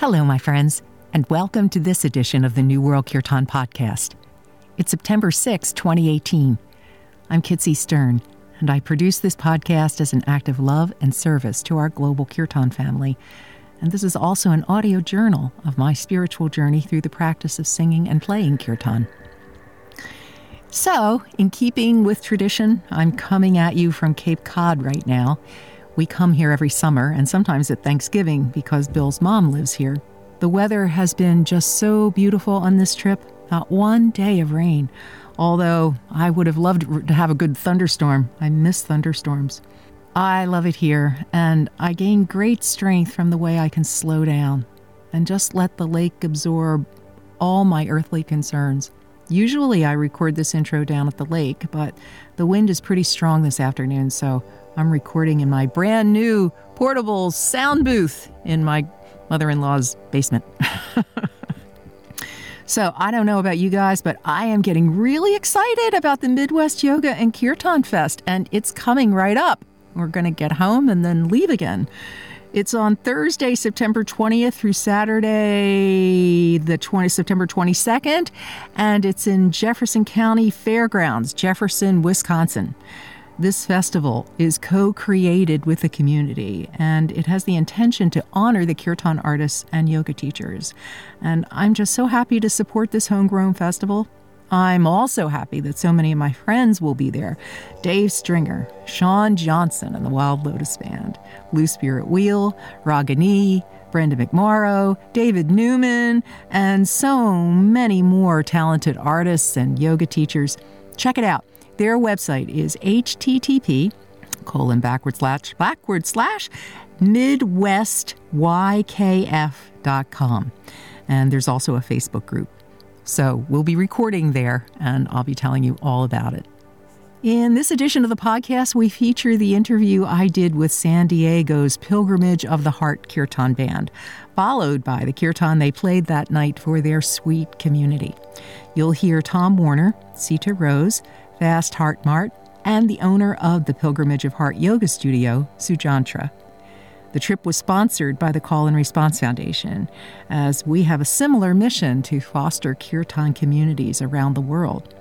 Hello, my friends, and welcome to this edition of the New World Kirtan podcast. It's September 6, 2018. I'm Kitsy Stern, and I produce this podcast as an act of love and service to our global Kirtan family. And this is also an audio journal of my spiritual journey through the practice of singing and playing Kirtan. So, in keeping with tradition, I'm coming at you from Cape Cod right now. We come here every summer and sometimes at Thanksgiving because Bill's mom lives here. The weather has been just so beautiful on this trip, not one day of rain. Although I would have loved to have a good thunderstorm. I miss thunderstorms. I love it here, and I gain great strength from the way I can slow down and just let the lake absorb all my earthly concerns. Usually I record this intro down at the lake, but the wind is pretty strong this afternoon, so I'm recording in my brand new portable sound booth in my mother in law's basement. so I don't know about you guys, but I am getting really excited about the Midwest Yoga and Kirtan Fest, and it's coming right up. We're going to get home and then leave again. It's on Thursday, September 20th through Saturday, the 20, September 22nd, and it's in Jefferson County Fairgrounds, Jefferson, Wisconsin. This festival is co created with the community and it has the intention to honor the kirtan artists and yoga teachers. And I'm just so happy to support this homegrown festival. I'm also happy that so many of my friends will be there Dave Stringer, Sean Johnson and the Wild Lotus Band, Blue Spirit Wheel, Ragini, Brenda McMorrow, David Newman, and so many more talented artists and yoga teachers. Check it out. Their website is http colon backward slash backward slash midwestykf.com. And there's also a Facebook group. So we'll be recording there and I'll be telling you all about it. In this edition of the podcast, we feature the interview I did with San Diego's Pilgrimage of the Heart Kirtan Band, followed by the kirtan they played that night for their sweet community. You'll hear Tom Warner, Sita Rose, Fast Heart Mart, and the owner of the Pilgrimage of Heart Yoga Studio, Sujantra. The trip was sponsored by the Call and Response Foundation, as we have a similar mission to foster kirtan communities around the world.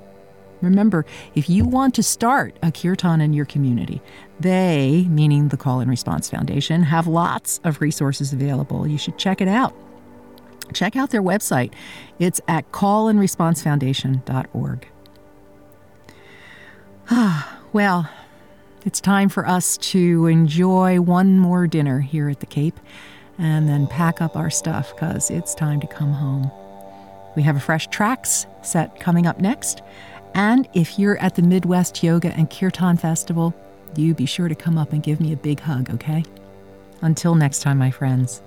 Remember, if you want to start a kirtan in your community, they, meaning the Call and Response Foundation, have lots of resources available. You should check it out. Check out their website. It's at callandresponsefoundation.org. well, it's time for us to enjoy one more dinner here at the Cape and then pack up our stuff because it's time to come home. We have a fresh tracks set coming up next. And if you're at the Midwest Yoga and Kirtan Festival, you be sure to come up and give me a big hug, okay? Until next time, my friends,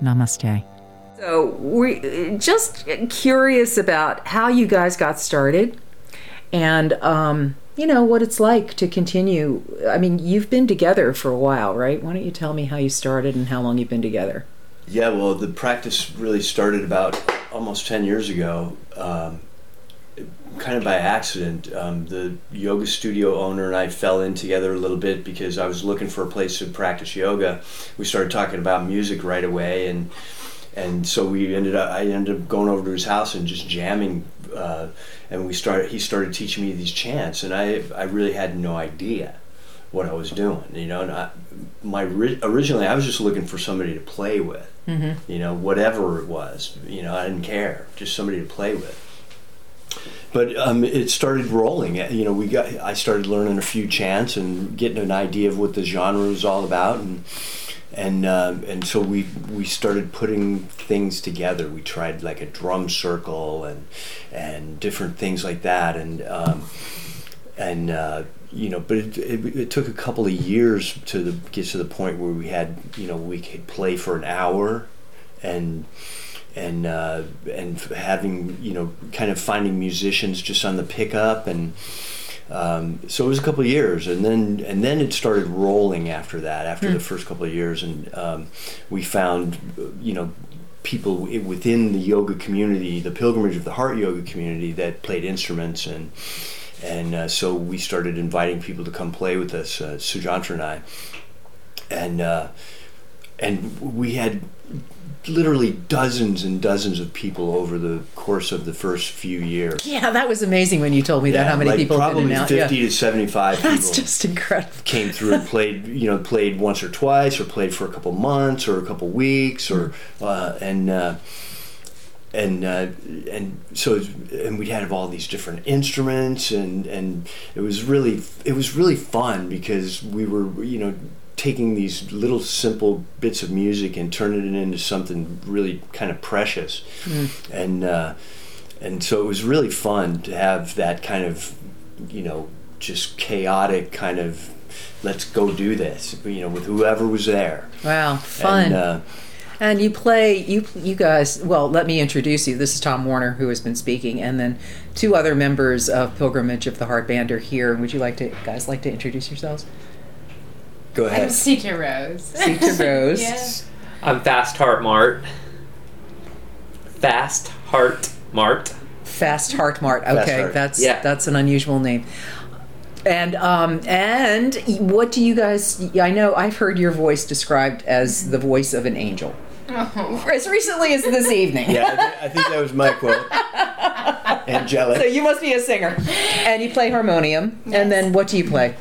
namaste. So, we just curious about how you guys got started and um, you know what it's like to continue. I mean, you've been together for a while, right? Why don't you tell me how you started and how long you've been together? Yeah, well, the practice really started about almost 10 years ago, um, kind of by accident. Um, the yoga studio owner and I fell in together a little bit because I was looking for a place to practice yoga. We started talking about music right away, and and so we ended up. I ended up going over to his house and just jamming. Uh, and we started. He started teaching me these chants, and I I really had no idea what I was doing. You know, and I, my originally I was just looking for somebody to play with. Mm-hmm. You know, whatever it was. You know, I didn't care. Just somebody to play with. But um, it started rolling. You know, we got. I started learning a few chants and getting an idea of what the genre was all about, and and uh, and so we we started putting things together. We tried like a drum circle and and different things like that, and um, and uh, you know, but it, it, it, took a couple of years to the, get to the point where we had you know we could play for an hour, and and uh, and having you know kind of finding musicians just on the pickup and um, so it was a couple of years, and then and then it started rolling after that. After mm. the first couple of years, and um, we found, you know, people within the yoga community, the Pilgrimage of the Heart yoga community, that played instruments, and and uh, so we started inviting people to come play with us, uh, Sujantra and I, and. Uh, and we had literally dozens and dozens of people over the course of the first few years. Yeah, that was amazing when you told me that. How many like people Probably fifty Yeah. to seventy-five That's people just incredible. came through and played. You know, played once or twice, or played for a couple months, or a couple weeks, or uh, and. Uh, and uh, and so and we'd have all these different instruments and and it was really it was really fun because we were you know taking these little simple bits of music and turning it into something really kind of precious and uh, and so it was really fun to have that kind of you know just chaotic kind of let's go do this you know with whoever was there Wow, fun. and, uh, And you play you you guys. Well, let me introduce you. This is Tom Warner who has been speaking, and then two other members of Pilgrimage of the Heart Band are here. Would you like to guys like to introduce yourselves? Go ahead. I'm ahead Sita Rose. Sita Rose. Yeah. I'm Fast Heart Mart. Fast Heart Mart. Fast Heart Mart. Fast Okay, Heart. that's Yeah. that's an unusual name. And um and what do you guys? I know I've heard your voice described as the voice of an angel. Oh. As recently as this evening. yeah I, thi- I think that was my quote angelic So you must be a singer, and you play harmonium. And then what do you play?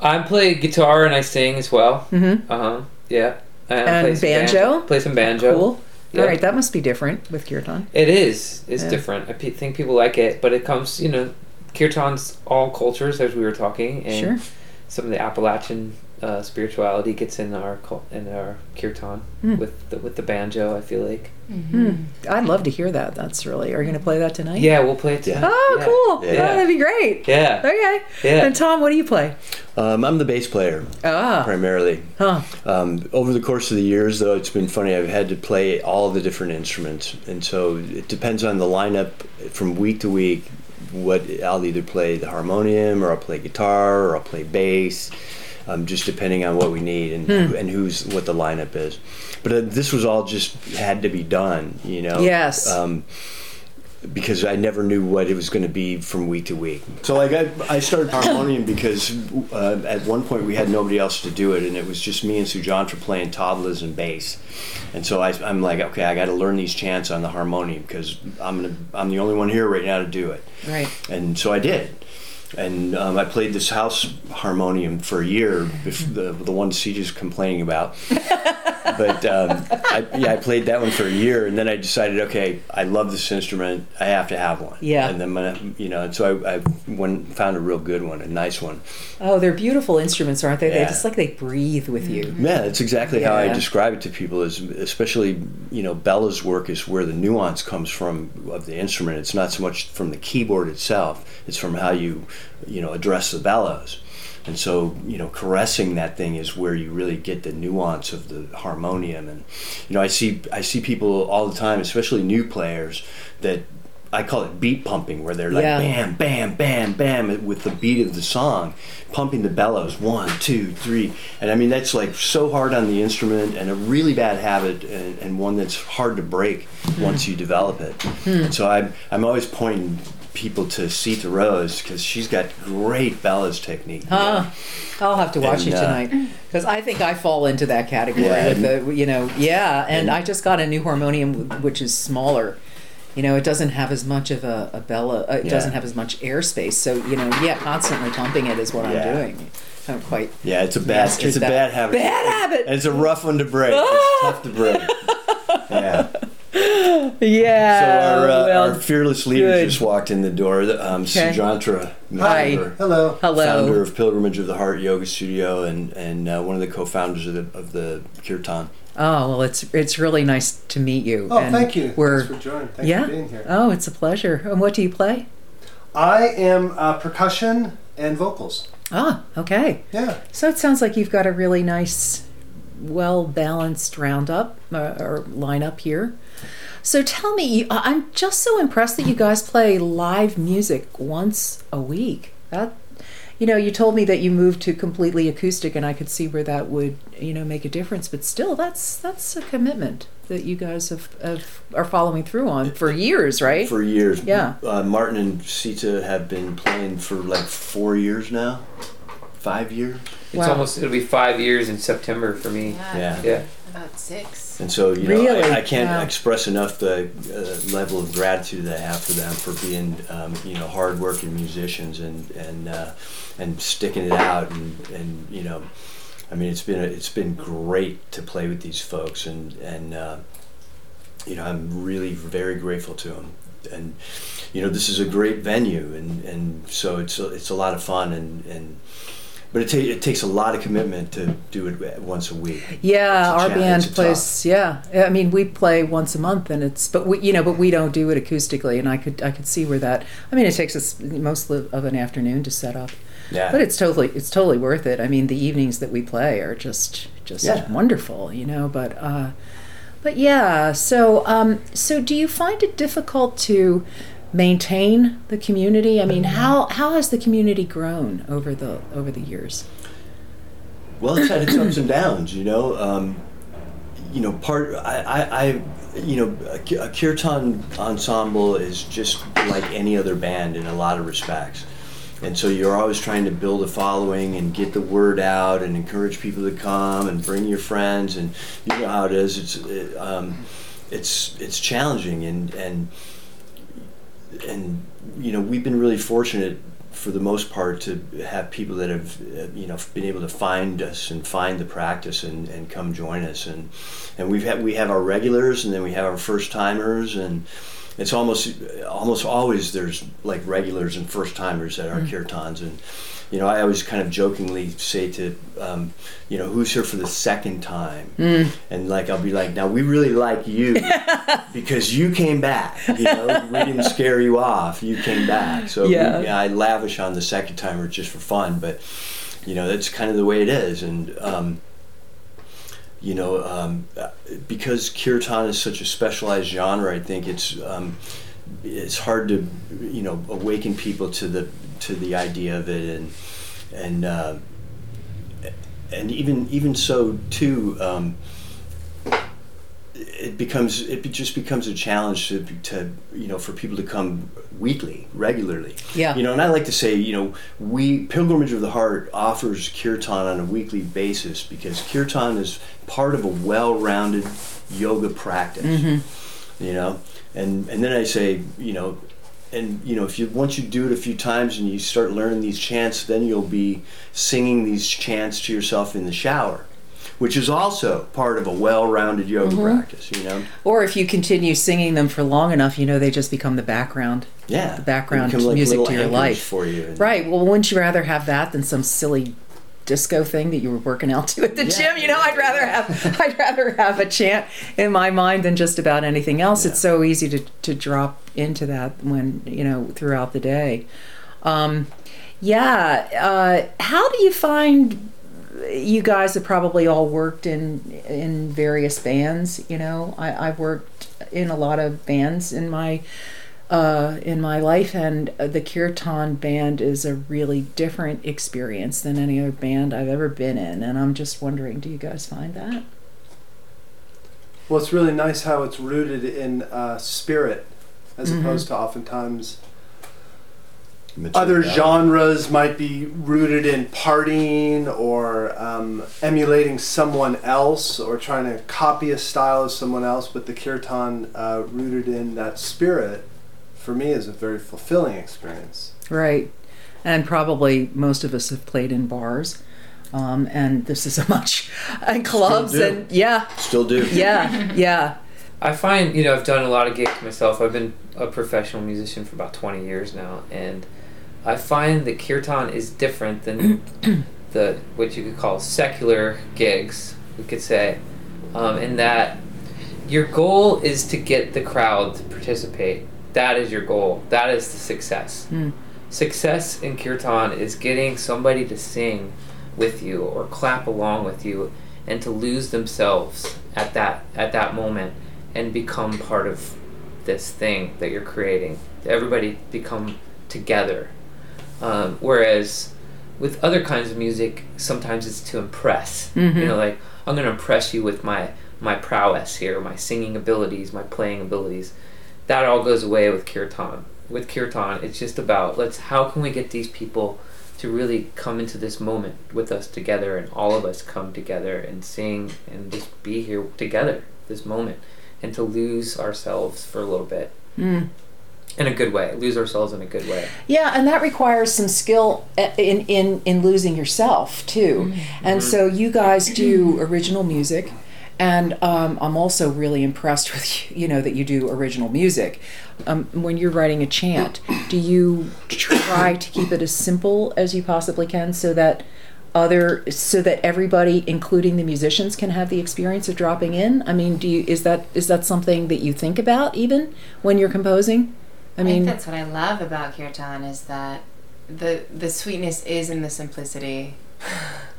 I play guitar and I sing as well. Mm-hmm. Uh huh. Yeah. And, And play some banjo? Play some banjo. Cool. Yeah. All right, that must be different with kirtan. It is. It's Yeah. different. I pe- think people like it, but it comes, you know, kirtan's all cultures, as we were talking, and Sure. some of the Appalachian uh, spirituality gets in our cul- in our kirtan Hmm. with the, with the banjo. I feel like. I'd love to hear that. That's really. Are you going to play that tonight? Yeah, we'll play it. Yeah. tonight. Oh, Yeah. cool. Yeah. Oh, that'd be great. Yeah. Okay. Yeah. And Tom, what do you play? um, i'm the bass player Ah. primarily Huh. Um, over the course of the years, though, it's been funny. I've had to play all the different instruments, and so it depends on the lineup from week to week. What I'll either play the harmonium, or I'll play guitar, or I'll play bass, um, just depending on what we need and and who's what the lineup is. But uh, this was all just had to be done, you know. Yes. Um, because I never knew what it was going to be from week to week. So like I, I started harmonium because uh, at one point we had nobody else to do it, and it was just me and Sujantra playing tablas and bass. And so I, I'm like, okay, I got to learn these chants on the harmonium because I'm gonna, I'm the only one here right now to do it. Right. And so I did. And um, I played this house harmonium for a year, the, the one Sita's complaining about. but um, I, yeah, I played that one for a year, and then I decided, okay, I love this instrument. I have to have one. Yeah. And then, when you know, and so I, I went, found a real good one, a nice one. Oh, they're beautiful instruments, aren't they? They Yeah. just like they breathe with you. Yeah, that's exactly how I describe it to people. Is especially you know bellows work is where the nuance comes from of the instrument. It's not so much from the keyboard itself; it's from how you you know address the bellows. And so you know caressing that thing is where you really get the nuance of the harmonium. And you know I see I see people all the time, especially new players, that I call it beat pumping, where they're like Yeah. bam, bam, bam, bam, with the beat of the song, pumping the bellows one, two, three, and I mean that's like so hard on the instrument and a really bad habit and, and one that's hard to break hmm. once you develop it. And so I'm I'm always pointing people to Sita Rose because she's got great bellows technique. Huh. I'll have to watch And, it uh, tonight because I think I fall into that category Yeah. with the, you know, yeah. And And- I just got a new harmonium which is smaller. You know, it doesn't have as much of a, a bella. Uh, it Yeah. doesn't have as much airspace. So you know, yeah, constantly pumping it is what Yeah. I'm doing. I don't quite. Yeah, it's a bad it's a that. bad habit. Bad habit. And it's a rough one to break. It's tough to break. Yeah. Yeah. So our, uh, well, our fearless leader good. just walked in the door. the, Um, Okay. Sujantra, Hi. Hello. hello. founder of Pilgrimage of the Heart Yoga Studio, and and uh, one of the co-founders of the of the Kirtan. Oh well, it's it's really nice to meet you. Oh, and thank you. We're Thanks for joining. Thanks yeah. for being here. Oh, it's a pleasure. And what do you play? I am uh, percussion and vocals. Ah, okay. Yeah. So it sounds like you've got a really nice, well balanced roundup uh, or lineup here. So tell me, I- I'm just so impressed that you guys play live music once a week. That, you know, you told me that you moved to completely acoustic, and I could see where that would, you know, make a difference. But still, that's that's a commitment that you guys have, have are following through on for years, right? For years, Yeah. Uh, Martin and Sita have been playing for like four years now, five years. It's Wow. almost it'll be five years in September for me. Yeah. Yeah. About six. And so, you know, Really? I, I can't Wow. express enough the uh, level of gratitude that I have for them for being, um, you know, hardworking musicians and and uh, and sticking it out and and you know, I mean, it's been a, it's been great to play with these folks and and uh, you know, I'm really very grateful to them. And you know, this is a great venue, and and so it's a, it's a lot of fun and and. But it, ta- it takes a lot of commitment to do it once a week. Yeah, a our band plays. Yeah, I mean, we play once a month, and it's but we, you know, but we don't do it acoustically, and I could I could see where that. I mean, it takes us most of of an afternoon to set up, Yeah. but it's totally it's totally worth it. I mean, the evenings that we play are just just Yeah. wonderful, you know. But uh, but yeah, so um, so do you find it difficult to maintain the community? I mean, how how has the community grown over the over the years? Well, it's had its ups and downs, you know. Um, you know, part I, I, I you know, a, ki- kirtan ensemble is just like any other band in a lot of respects, and so you're always trying to build a following and get the word out and encourage people to come and bring your friends, and you know how it is. It's it, um, it's it's challenging and and and you know we've been really fortunate for the most part to have people that have you know been able to find us and find the practice and, and come join us. And and we've had we have our regulars and then we have our first timers. And it's almost almost always there's like regulars and first timers at our mm. kirtans. And you know I always kind of jokingly say to um, you know who's here for the second time and like I'll be like now we really like you because you came back. You know, we didn't scare you off. You came back. So Yeah. we, I lavish on the second timer just for fun, but you know that's kind of the way it is. And um, you know, um, because kirtan is such a specialized genre, I think it's um, it's hard to you know awaken people to the to the idea of it and and uh, and even even so too. Um, it becomes it just becomes a challenge to, to you know for people to come weekly regularly Yeah. you know and i like to say you know we pilgrimage of the heart offers kirtan on a weekly basis because kirtan is part of a well-rounded yoga practice you know and and then i say you know and you know if you once you do it a few times and you start learning these chants then you'll be singing these chants to yourself in the shower which is also part of a well-rounded yoga mm-hmm. practice you know Or if you continue singing them for long enough, you know, they just become the background. yeah The background like music to your life. for you Right. Well, wouldn't you rather have that than some silly disco thing that you were working out to at the Yeah. gym? You know, I'd rather have I'd rather have a chant in my mind than just about anything else. It's so easy to to drop into that when you know throughout the day. Um, yeah. Uh, how do you find? You guys have probably all worked in in various bands. You know, I, I've worked in a lot of bands in my uh, in my life, and the Kirtan band is a really different experience than any other band I've ever been in. And I'm just wondering, do you guys find that? Well, it's really nice how it's rooted in uh, spirit, as Mhm. opposed to oftentimes Material. other genres might be rooted in partying or um, emulating someone else or trying to copy a style of someone else. But the kirtan, uh, rooted in that spirit, for me is a very fulfilling experience. Right. And probably most of us have played in bars. Um, and this is a much and clubs do. and yeah, still do yeah, yeah. I find, you know, I've done a lot of gigs myself. I've been a professional musician for about 20 years now, and I find that kirtan is different than the what you could call secular gigs, we could say, um, in that your goal is to get the crowd to participate. That is your goal. That is the success. Hmm. Success in kirtan is getting somebody to sing with you or clap along with you and to lose themselves at that at that moment and become part of this thing that you're creating. Everybody become together. Um, whereas with other kinds of music, sometimes it's to impress. You know, like I'm going to impress you with my my prowess here, my singing abilities, my playing abilities. That all goes away with kirtan. With kirtan, it's just about let's how can we get these people to really come into this moment with us together and all of us come together and sing and just be here together this moment and to lose ourselves for a little bit Mm. in a good way lose ourselves in a good way Yeah, and that requires some skill uh, in in in losing yourself too. And so you guys do original music, and um, I'm also really impressed with you, you know that you do original music. Um, when you're writing a chant, do you try to keep it as simple as you possibly can, so that other so that everybody including the musicians can have the experience of dropping in i mean do you is that is that something that you think about even when you're composing i I mean think that's what I love about kirtan is that the the sweetness is in the simplicity.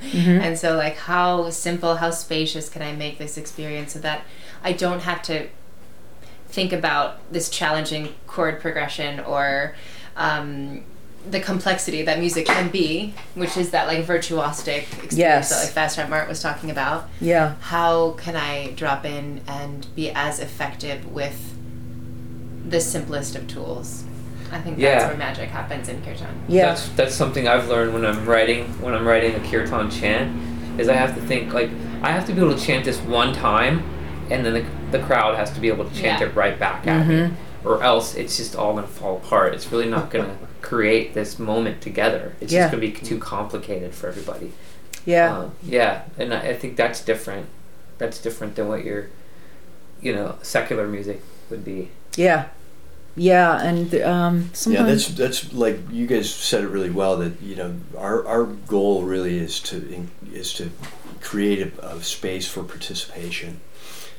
Mhm. And so like how simple, how spacious can I make this experience so that I don't have to think about this challenging chord progression or um, the complexity that music can be, which is that like virtuosic experience Yes. that like Fast Heart Mart was talking about. yeah How can I drop in and be as effective with the simplest of tools? I think that's where magic happens in kirtan. yeah That's that's something I've learned when I'm writing when I'm writing a kirtan chant is I have to think like I have to be able to chant this one time and then the, the crowd has to be able to chant Yeah. it right back at me mm-hmm. or else it's just all gonna fall apart. It's really not gonna create this moment together. It's Yeah. just gonna be too complicated for everybody. yeah Um, yeah, and I, I think that's different. That's different than what your, you know, secular music would be. Yeah, yeah, and um, Yeah, that's that's like you guys said it really well. That you know, our our goal really is to is to create a, a space for participation,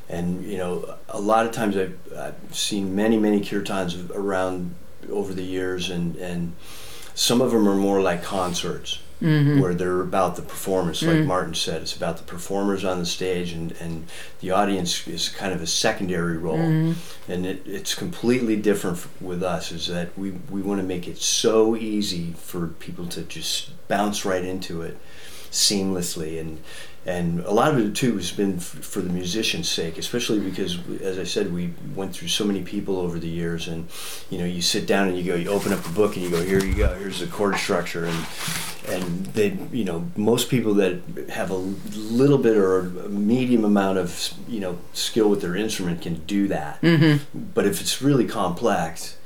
and you know, a lot of times I've, I've seen many many kirtans around over the years, and and some of them are more like concerts Mhm. where they're about the performance, like Mm. Martin said. It's about the performers on the stage, and, and the audience is kind of a secondary role. Mhm. And it, it's completely different f- with us. Is that we we want to make it so easy for people to just bounce right into it seamlessly, and and a lot of it too has been f- for the musician's sake, especially because, as I said, we went through so many people over the years, and you know, you sit down and you go, you open up the book and you go, here you go, here's the chord structure, and and they, you know, most people that have a little bit or a medium amount of, you know, skill with their instrument can do that. Mhm. But if it's really complex,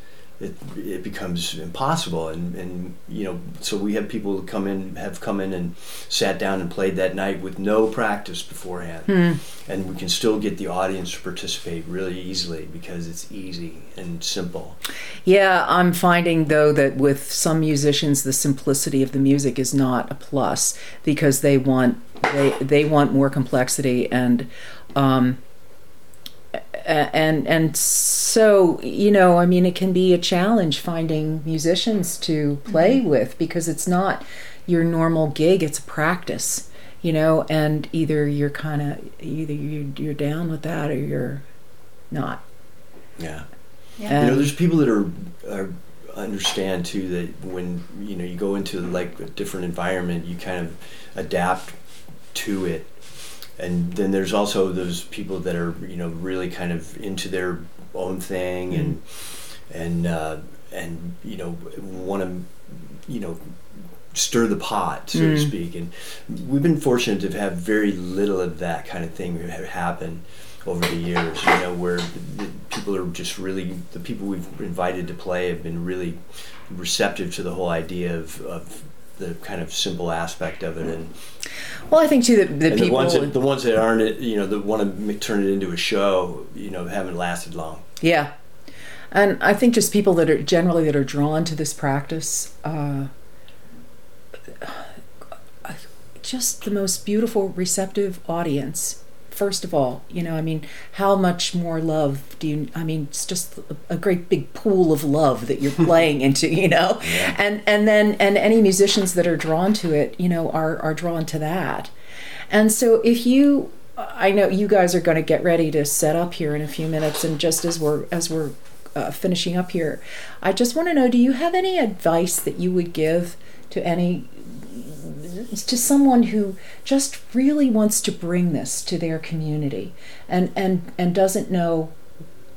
it, it becomes impossible. And, and, you know, so we have people who come in, have come in and sat down and played that night with no practice beforehand. Hmm. And we can still get the audience to participate really easily because it's easy and simple. yeah. I'm finding though that with some musicians, the simplicity of the music is not a plus because they want they they want more complexity and. Um, and and so you know i mean it can be a challenge finding musicians to play mm-hmm. with because it's not your normal gig it's a practice you know and either you're kind of either you, you're down with that or you're not Yeah. Yeah. you know there's people that are, are understand too that when you know you go into like a different environment you kind of adapt to it and then there's also those people that are you know really kind of into their own thing and and uh, and you know want to you know stir the pot so to Mm. speak and we've been fortunate to have very little of that kind of thing ha- happen over the years you know where the people are just really the people we've invited to play have been really receptive to the whole idea of, of the kind of simple aspect of it and well i think too that the people the ones that the ones that aren't, you know, that want to turn it into a show, you know, haven't lasted long. Yeah, and I think just people that are generally that are drawn to this practice, uh, just the most beautiful, receptive audience. First of all, you know, I mean, how much more love do you? I mean, it's just a great big pool of love that you're playing into, you know, yeah. and and then and any musicians that are drawn to it, you know, are are drawn to that. And so if you I know you guys are going to get ready to set up here in a few minutes and just as we're as we're uh, finishing up here, I just want to know do you have any advice that you would give to any to someone who just really wants to bring this to their community and and and doesn't know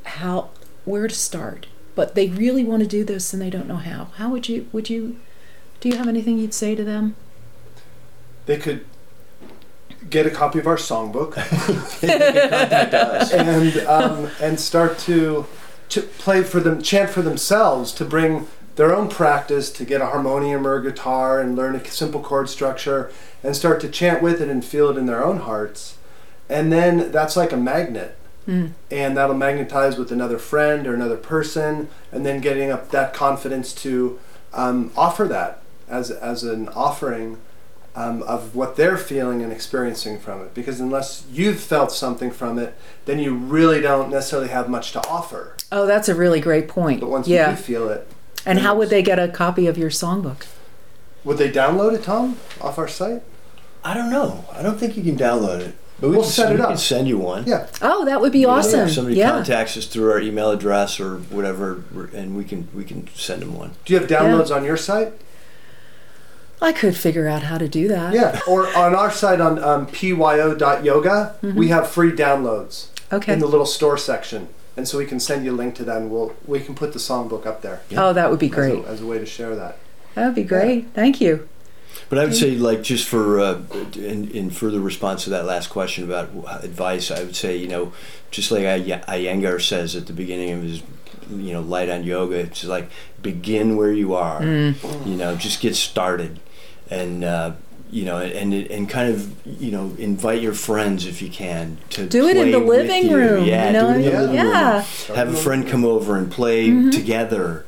how where to start. But they really want to do this and they don't know how. How would you would you do Do you have anything you'd say to them? They could get a copy of our songbook. Contact and um, and start to to play for them, chant for themselves, to bring their own practice to get a harmonium or a guitar and learn a simple chord structure and start to chant with it and feel it in their own hearts. And then that's like a magnet. Mm. And that'll magnetize with another friend or another person, and then getting up that confidence to um, offer that as, as an offering um, of what they're feeling and experiencing from it. Because unless you've felt something from it, then you really don't necessarily have much to offer. Oh, that's a really great point. But once yeah. you do feel it, and how would they get a copy of your songbook? would they download it, Tom, off our site? I don't know. I don't think you can download it. But we We'll can, set it we up. can send you one. Yeah. Oh, that would be You know, awesome. If somebody yeah. contacts us through our email address or whatever, and we can we can send them one. Do you have downloads on your site? I could figure out how to do that. Yeah. or on our site on um, pyo.yoga, we have free downloads Okay. in the little store section. And so we can send you a link to that and we'll, we can put the songbook up there Oh, that would be as great. a, as a way to share that. That would be great. Thank you. But I would say, like, just for uh, in, in further response to that last question about advice, I would say, you know, just like Ay- Iyengar says at the beginning of his, you know, light on yoga, it's like begin where you are. Mm. You know, just get started, and uh, you know, and and kind of you know, invite your friends if you can to Do it in the living you. room. Yeah, you know do it in the mean? living room have a friend come over and play Mm-hmm. together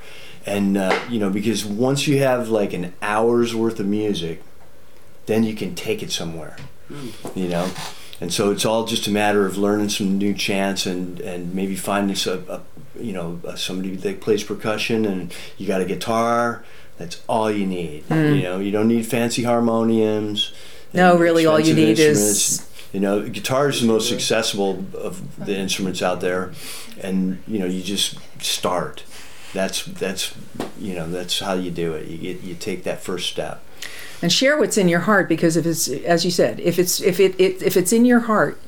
and uh, you know because once you have like an hour's worth of music then you can take it somewhere you know and so it's all just a matter of learning some new chants and and maybe finding some a, you know uh, somebody that plays percussion and you got a guitar that's all you need hmm. you know you don't need fancy harmoniums. No, really all you need is- You know, guitar is the most accessible of the instruments out there, and you know, you just start. That's that's you know that's how you do it. You get you take that first step. and share what's in your heart because if it's as you said if it's if it, it if it's in your heart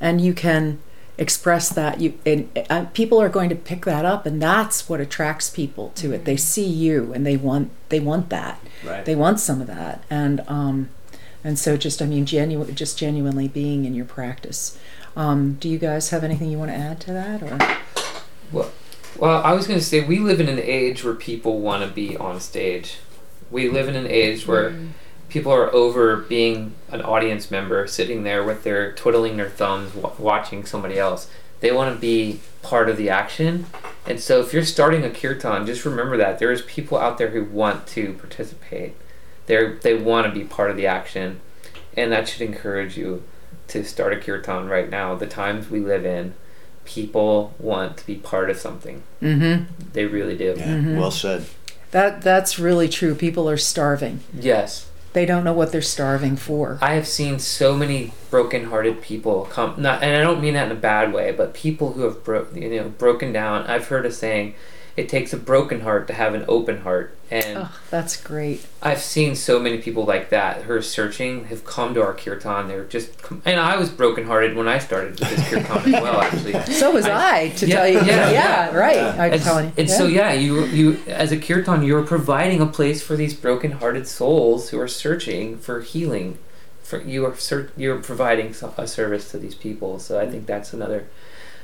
and you can express that you and uh, people are going to pick that up and that's what attracts people to it. They see you and they want they want that. Right. they want some of that. And um and so just i mean genuine just genuinely being in your practice. Um do you guys have anything you want to add to that or? Well, I was going to say we live in an age where people want to be on stage. We live in an age where people are over being an audience member, sitting there with their twiddling their thumbs, w- watching somebody else. They want to be part of the action. And so, if you're starting a kirtan, just remember that there's people out there who want to participate. They they want to be part of the action, and that should encourage you to start a kirtan right now. The times we live in, people want to be part of something. mm-hmm. They really do. Yeah, well said. that that's really true people are starving Yes. They don't know what they're starving for I have seen so many broken-hearted people come. Not, and I don't mean that in a bad way, but people who have bro- you know broken down. I've heard a saying, "It takes a broken heart to have an open heart," and oh that's great I've seen so many people like that who are searching have come to our kirtan. They're just, com- and I was brokenhearted when I started with this kirtan as well. Actually, So was I, to yeah, tell you. yeah, Yeah, yeah. right. Yeah. I'm and, telling you. and so yeah, you you as a kirtan, you're providing a place for these broken-hearted souls who are searching for healing. For you are ser- you're providing a service to these people. So I think that's another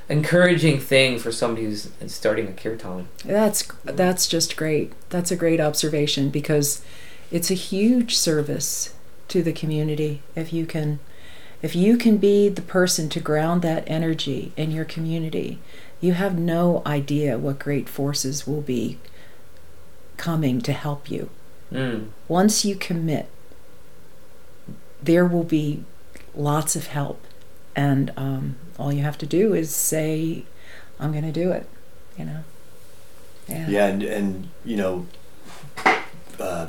encouraging thing for somebody who's starting a kirtan. That's that's just great. That's a great observation because it's a huge service to the community if you can if you can be the person to ground that energy in your community. You have no idea what great forces will be coming to help you. Mm. Once you commit, there will be lots of help, and um, all you have to do is say, "I'm going to do it." You know. Yeah. Yeah, and and you know, uh,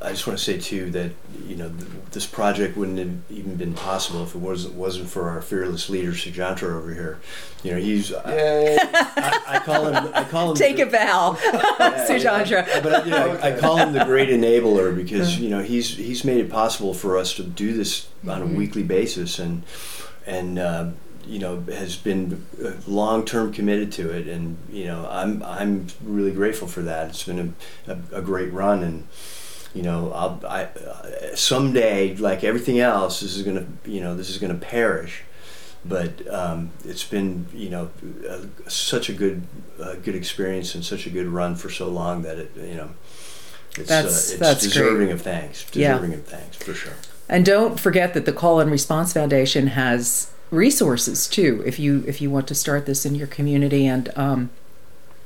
I just want to say too that you know th- this project wouldn't have even been possible if it wasn't wasn't for our fearless leader Sujantra over here. You know, he's I, Yay. I, I call him I call him Take the- a bow, Yeah, Sujantra. yeah. But you know, I, I call him the great enabler because you know he's he's made it possible for us to do this on a Mhm. weekly basis and and uh, you know has been long term committed to it and you know I'm I'm really grateful for that. It's been a, a, a great run and you know, I'll, I uh, someday, like everything else, this is gonna, you know, this is gonna perish. But um, it's been, you know, uh, such a good, uh, good experience and such a good run for so long that it, you know, it's, That's- uh, it's that's great. deserving of thanks. Yeah. Deserving of thanks for sure. And don't forget that the Call and Response Foundation has resources too. If you if you want to start this in your community, and um,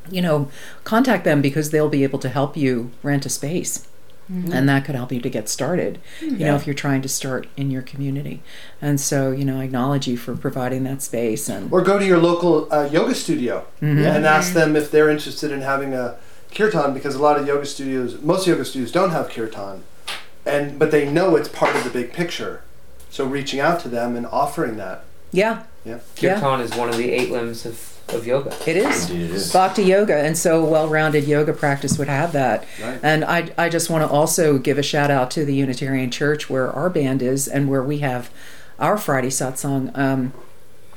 you know, contact them because they'll be able to help you rent a space, and that could help you to get started. You know, if you're trying to start in your community, and so you know, I acknowledge you for providing that space and Or go to your local uh, yoga studio Mm-hmm. and ask them if they're interested in having a kirtan because a lot of yoga studios, most yoga studios don't have kirtan, and but they know it's part of the big picture. So reaching out to them and offering that. yeah, Yeah. Yeah. Kirtan is one of the eight limbs of, of yoga. it is. Indeed, it is. Bhakti yoga, and so a well-rounded yoga practice would have that. Right. And I, I just want to also give a shout out to the Unitarian Church where our band is and where we have our Friday satsang, um,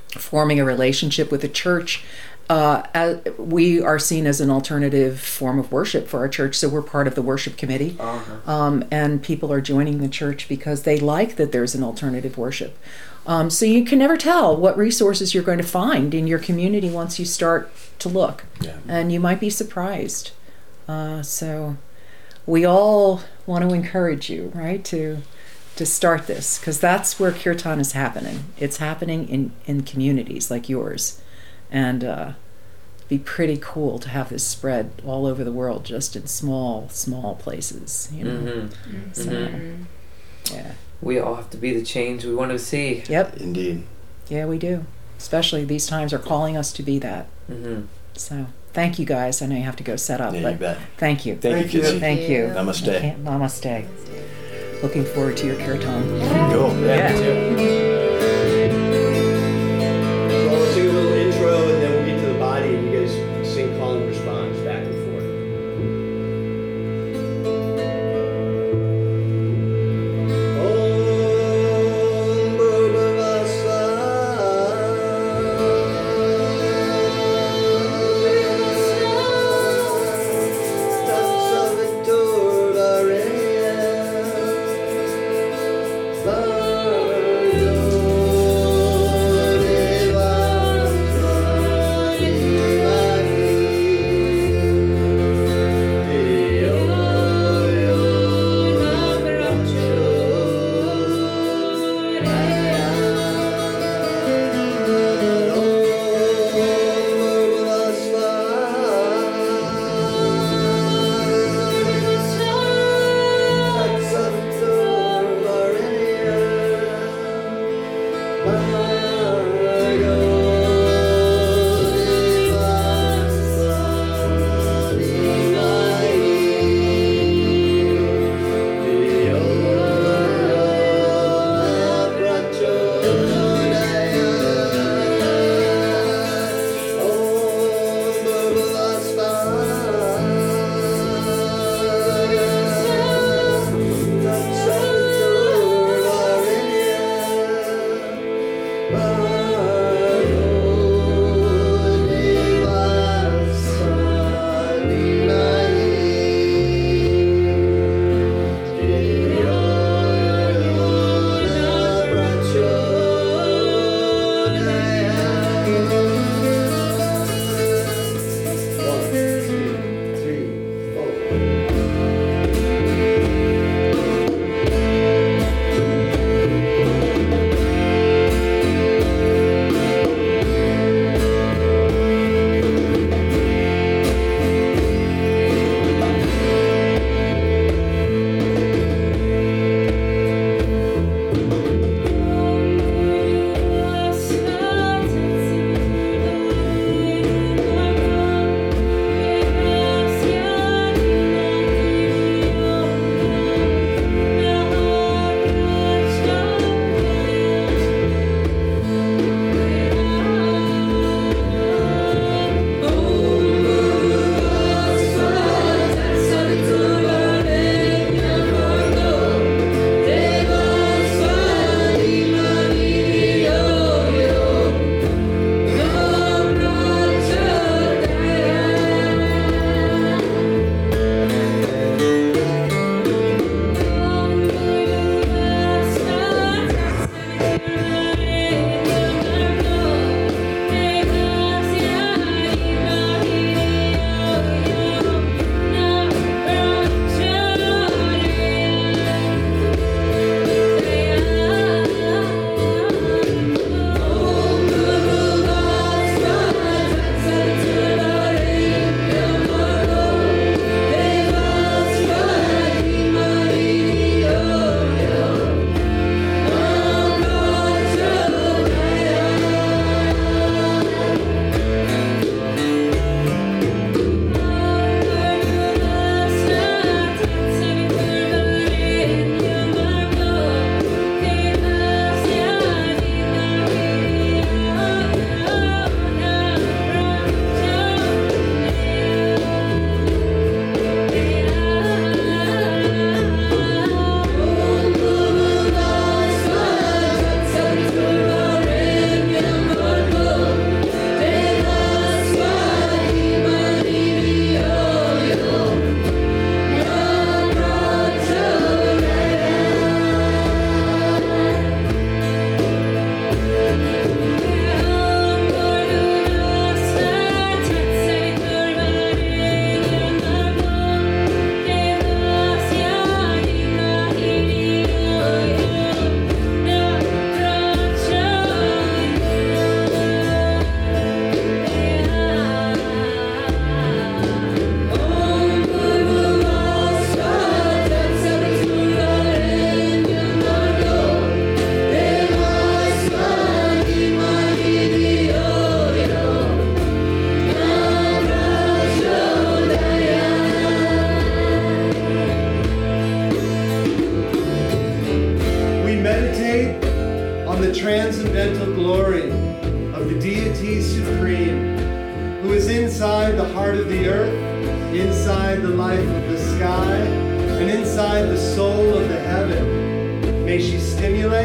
forming a relationship with the church. Uh, as, we are seen as an alternative form of worship for our church, so we're part of the worship committee. Uh-huh. Um, and people are joining the church because they like that there's an alternative worship. Um, so you can never tell what resources you're going to find in your community once you start to look, Yeah. and you might be surprised. Uh, so we all want to encourage you, right, to to start this because that's where kirtan is happening. It's happening in in communities like yours, and uh, be pretty cool to have this spread all over the world, just in small small places. You know. hmm So, Mm. yeah. We all have to be the change we want to see. Yep. Indeed. Yeah, we do. Especially these times are calling us to be that. hmm So thank you guys. I know you have to go set up, Yeah, you bet. thank you. Thank, Thank you, you. Kitsy. Thank you. Namaste. Okay, Namaste. Looking forward to your kirtan. Cool. Yeah. So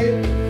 stimulate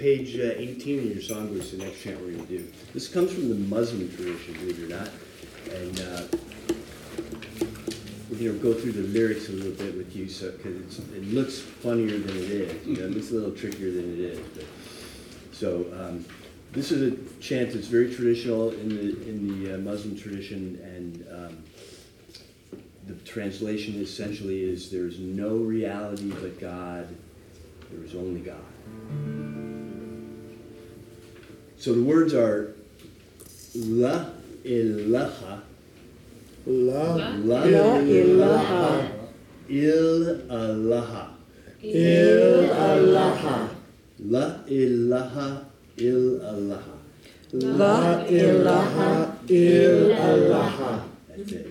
page uh, 18 in your songbook is the next chant we're going to do. This comes from the Muslim tradition, believe it or not. And uh, we're going to go through the lyrics a little bit with you so because it looks funnier than it is. You know, it looks a little trickier than it is. But, so um, this is a chant that's very traditional in the, in the uh, Muslim tradition. And um, the translation essentially is there's no reality but God, there is only God. So the words are La ilaha, La La ilaha Il Allah, il Allah. La ilaha Il Allah. La ilaha il Allah. That's it.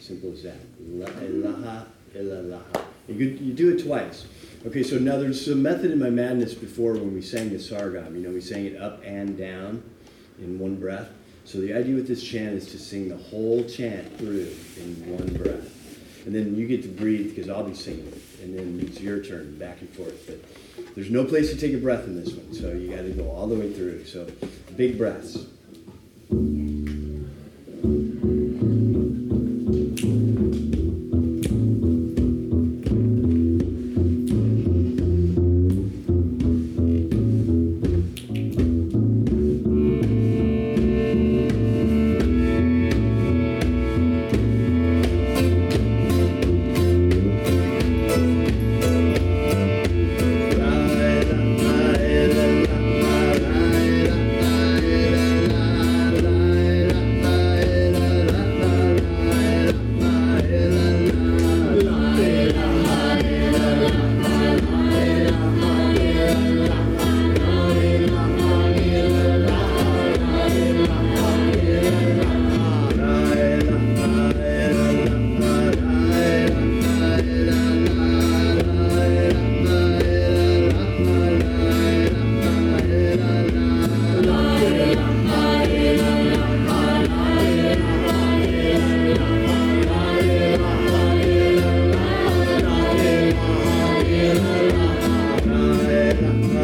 Simple as that. La ilaha illallah. You, you do it twice. Okay, so now there's a method in my madness before when we sang the sargam. You know, we sang it up and down in one breath. So the idea with this chant is to sing the whole chant through in one breath. And then you get to breathe because I'll be singing it. And then it's your turn, back and forth. But there's no place to take a breath in this one. So you got to go all the way through. So big breaths. Yeah.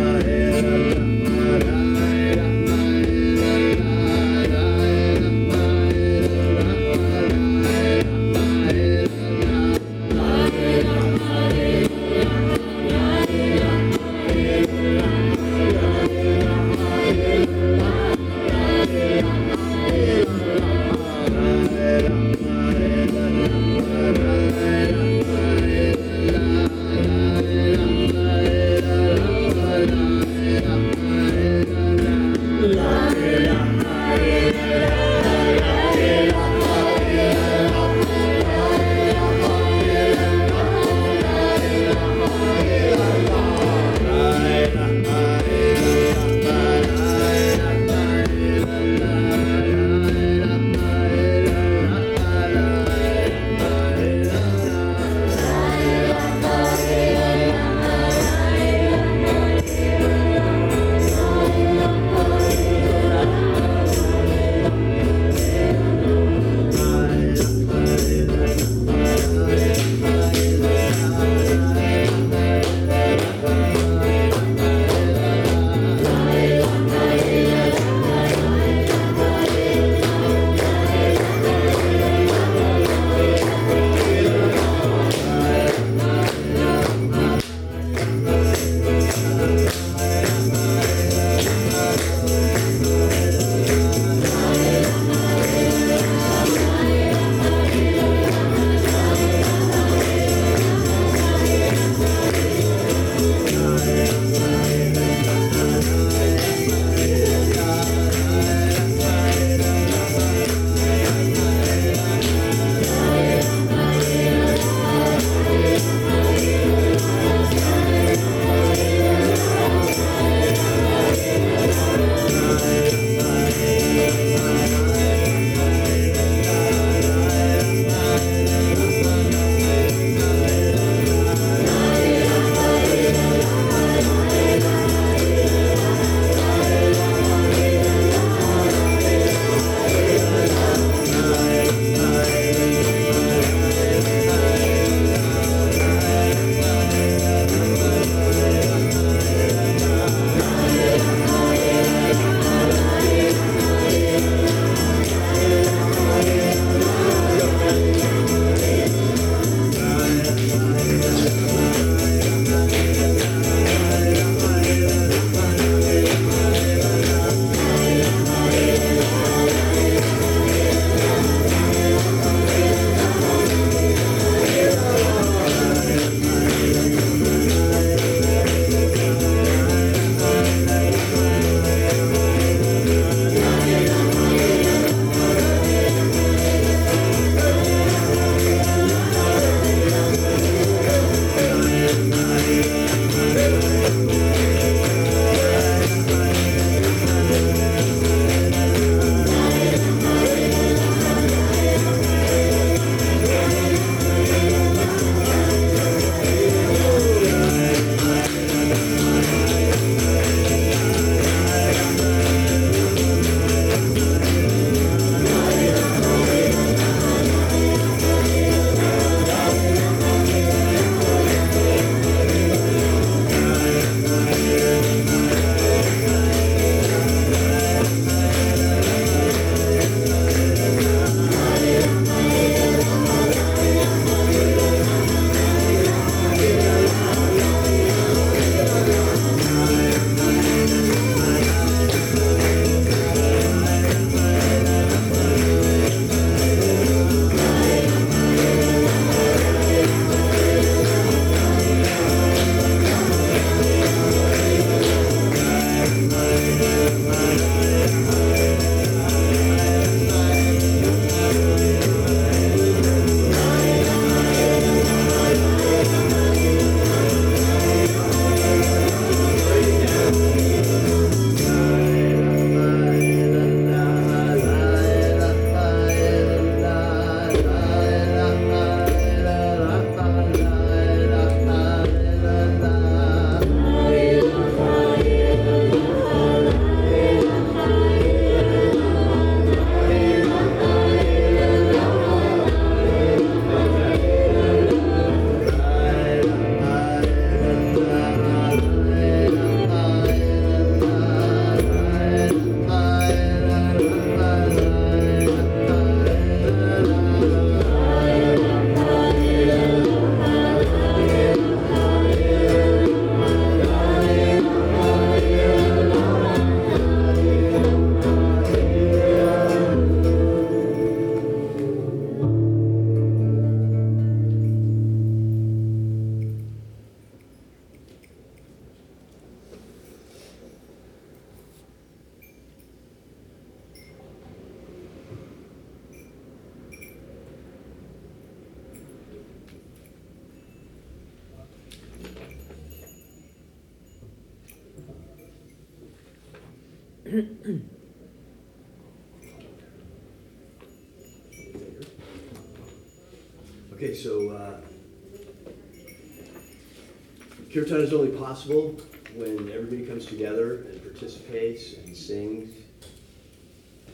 Kirtan is only possible when everybody comes together and participates and sings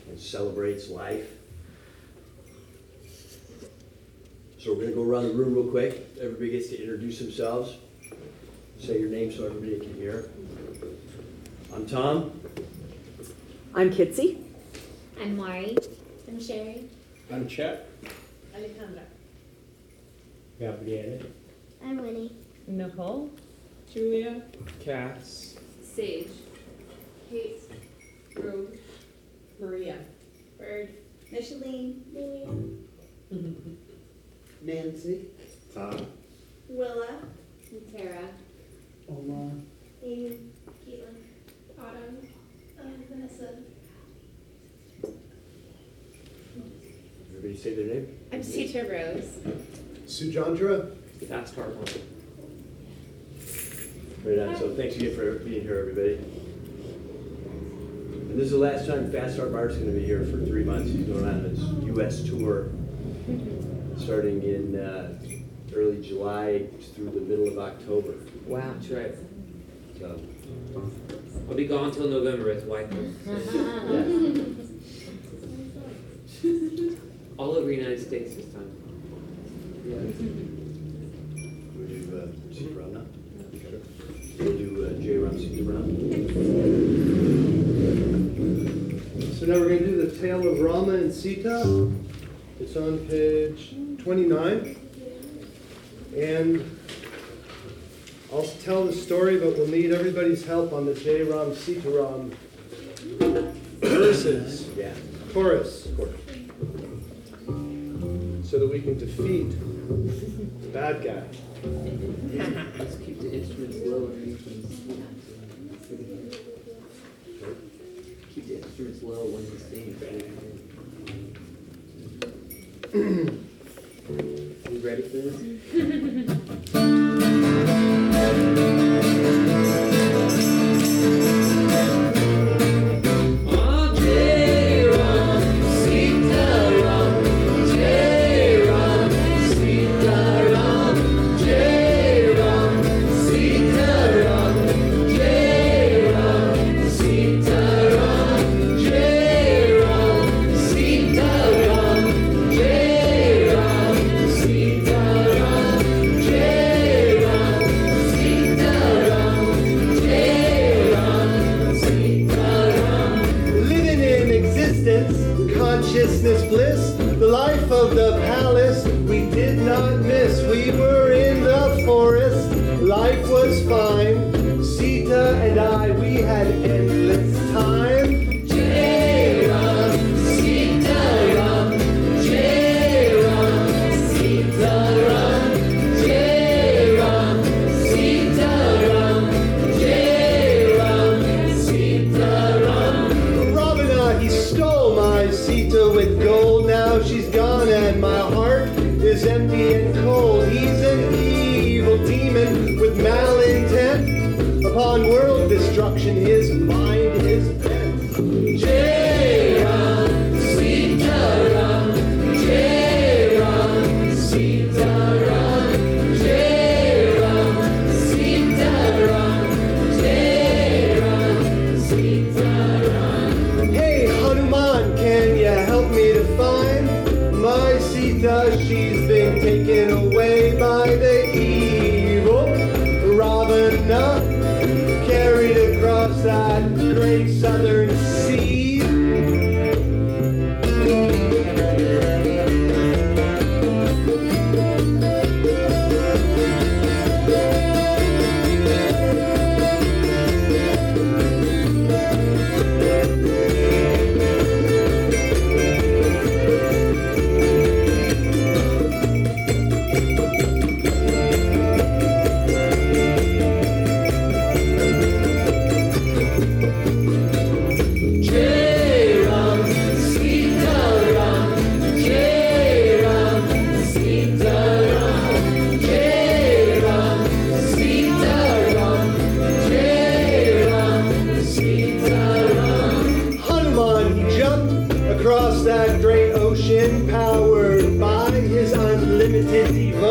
and celebrates life. So we're going to go around the room real quick. Everybody gets to introduce themselves. Say your name so everybody can hear. I'm Tom. I'm Kitsy. I'm Mari. I'm Sherry. I'm Chet. Alejandra. Gabriele. I'm Winnie. Nicole. Julia. Cass. Sage. Kate. Rogue. Maria. Bird. Micheline. Lillian. Nancy. Todd. Willa. And Tara. Omar. Amy. Caitlin. Autumn. Um, Vanessa. Everybody say their name. I'm Sita Rose. Sujantra? Fast heart one. Right on. So thanks again for being here, everybody. And this is the last time Fast Heart Mart's going to be here for three months. He's going on his U.S. tour, starting in uh, early July through the middle of October. Wow, that's right. So, I'll be gone till November. His wife. yeah. All over the United States this time. We'll do uh, Sita Ram now. We'll do uh, Jai Ram. So now we're going to do the tale of Rama and Sita. It's on page 29. And I'll tell the story, but we'll need everybody's help on the Jai Ram Sita Ram verses, Yeah. chorus, so that we can defeat the bad guy. Let's keep the instruments low and we can keep the instruments low when we sing. you ready for this?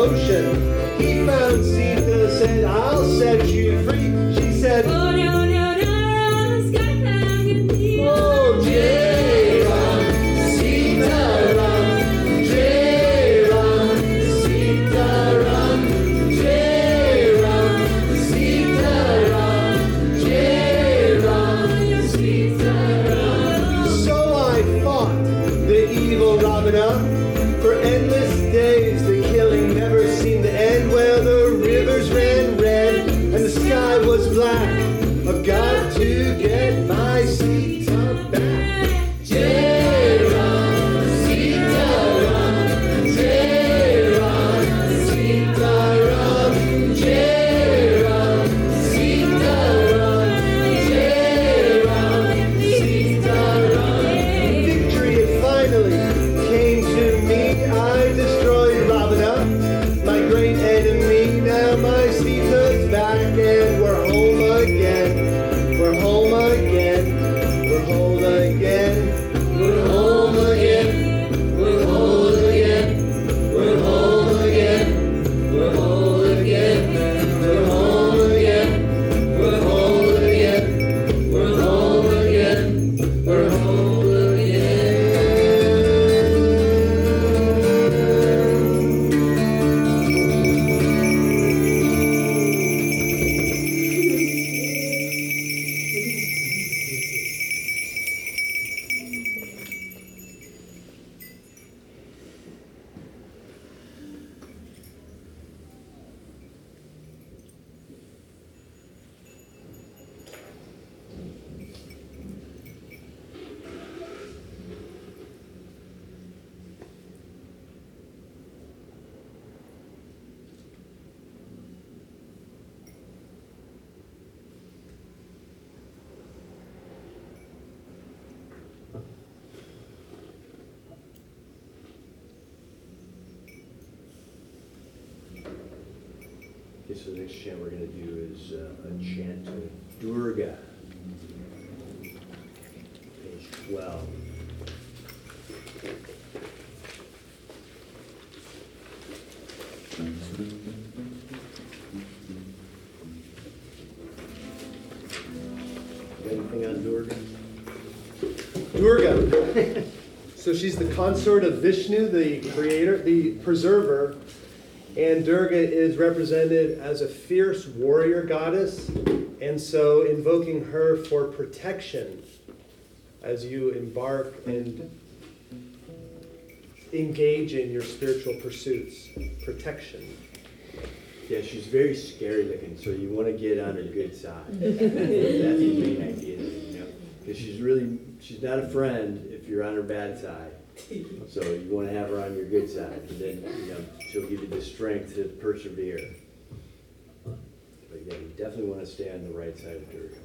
ocean Okay, so the next chant we're going to do is uh, a chant to Durga. Page 12. Got anything on Durga? Durga. so she's the consort of Vishnu, the creator, the preserver, and Durga is represented as a fierce warrior goddess, and so invoking her for protection as you embark and engage in your spiritual pursuits. Protection. Yeah, she's very scary looking, so you want to get on her good side. That's the main idea, you know, because she's really she's not a friend if you're on her bad side. So you want to have her on your good side, and then you know she'll give you the strength to persevere. But yeah, you definitely want to stay on the right side of Durga.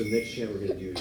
So next chant we're gonna do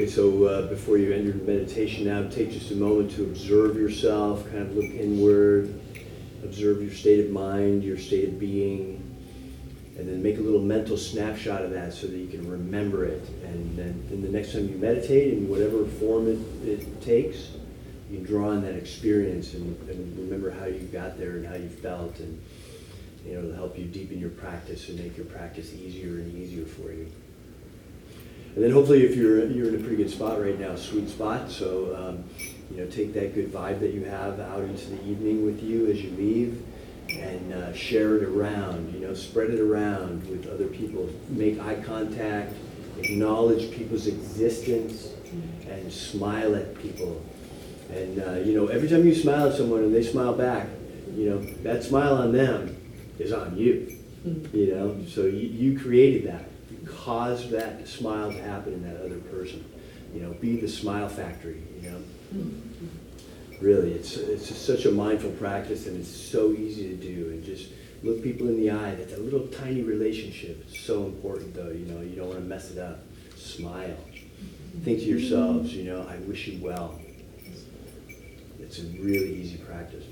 Okay, so uh, before you enter meditation now, take just a moment to observe yourself, kind of look inward, observe your state of mind, your state of being, and then make a little mental snapshot of that so that you can remember it. And then, the next time you meditate, in whatever form it, it takes, you can draw on that experience and, and remember how you got there and how you felt, and you know, it'll help you deepen your practice and make your practice easier and easier for you. And then hopefully, if you're you're in a pretty good spot right now, sweet spot. So um, you know, take that good vibe that you have out into the evening with you as you leave, and uh, share it around. You know, spread it around with other people. Make eye contact. Acknowledge people's existence, and smile at people. And uh, you know, every time you smile at someone and they smile back, you know, that smile on them is on you. You know, so you, you created that. You caused that smile to happen in that other person. You know, be the smile factory. You know, really, it's it's such a mindful practice, and it's so easy to do. And just look people in the eye. That's a little tiny relationship. It's so important, though. You know, you don't want to mess it up. Smile. Think to yourselves. You know, I wish you well. It's a really easy practice.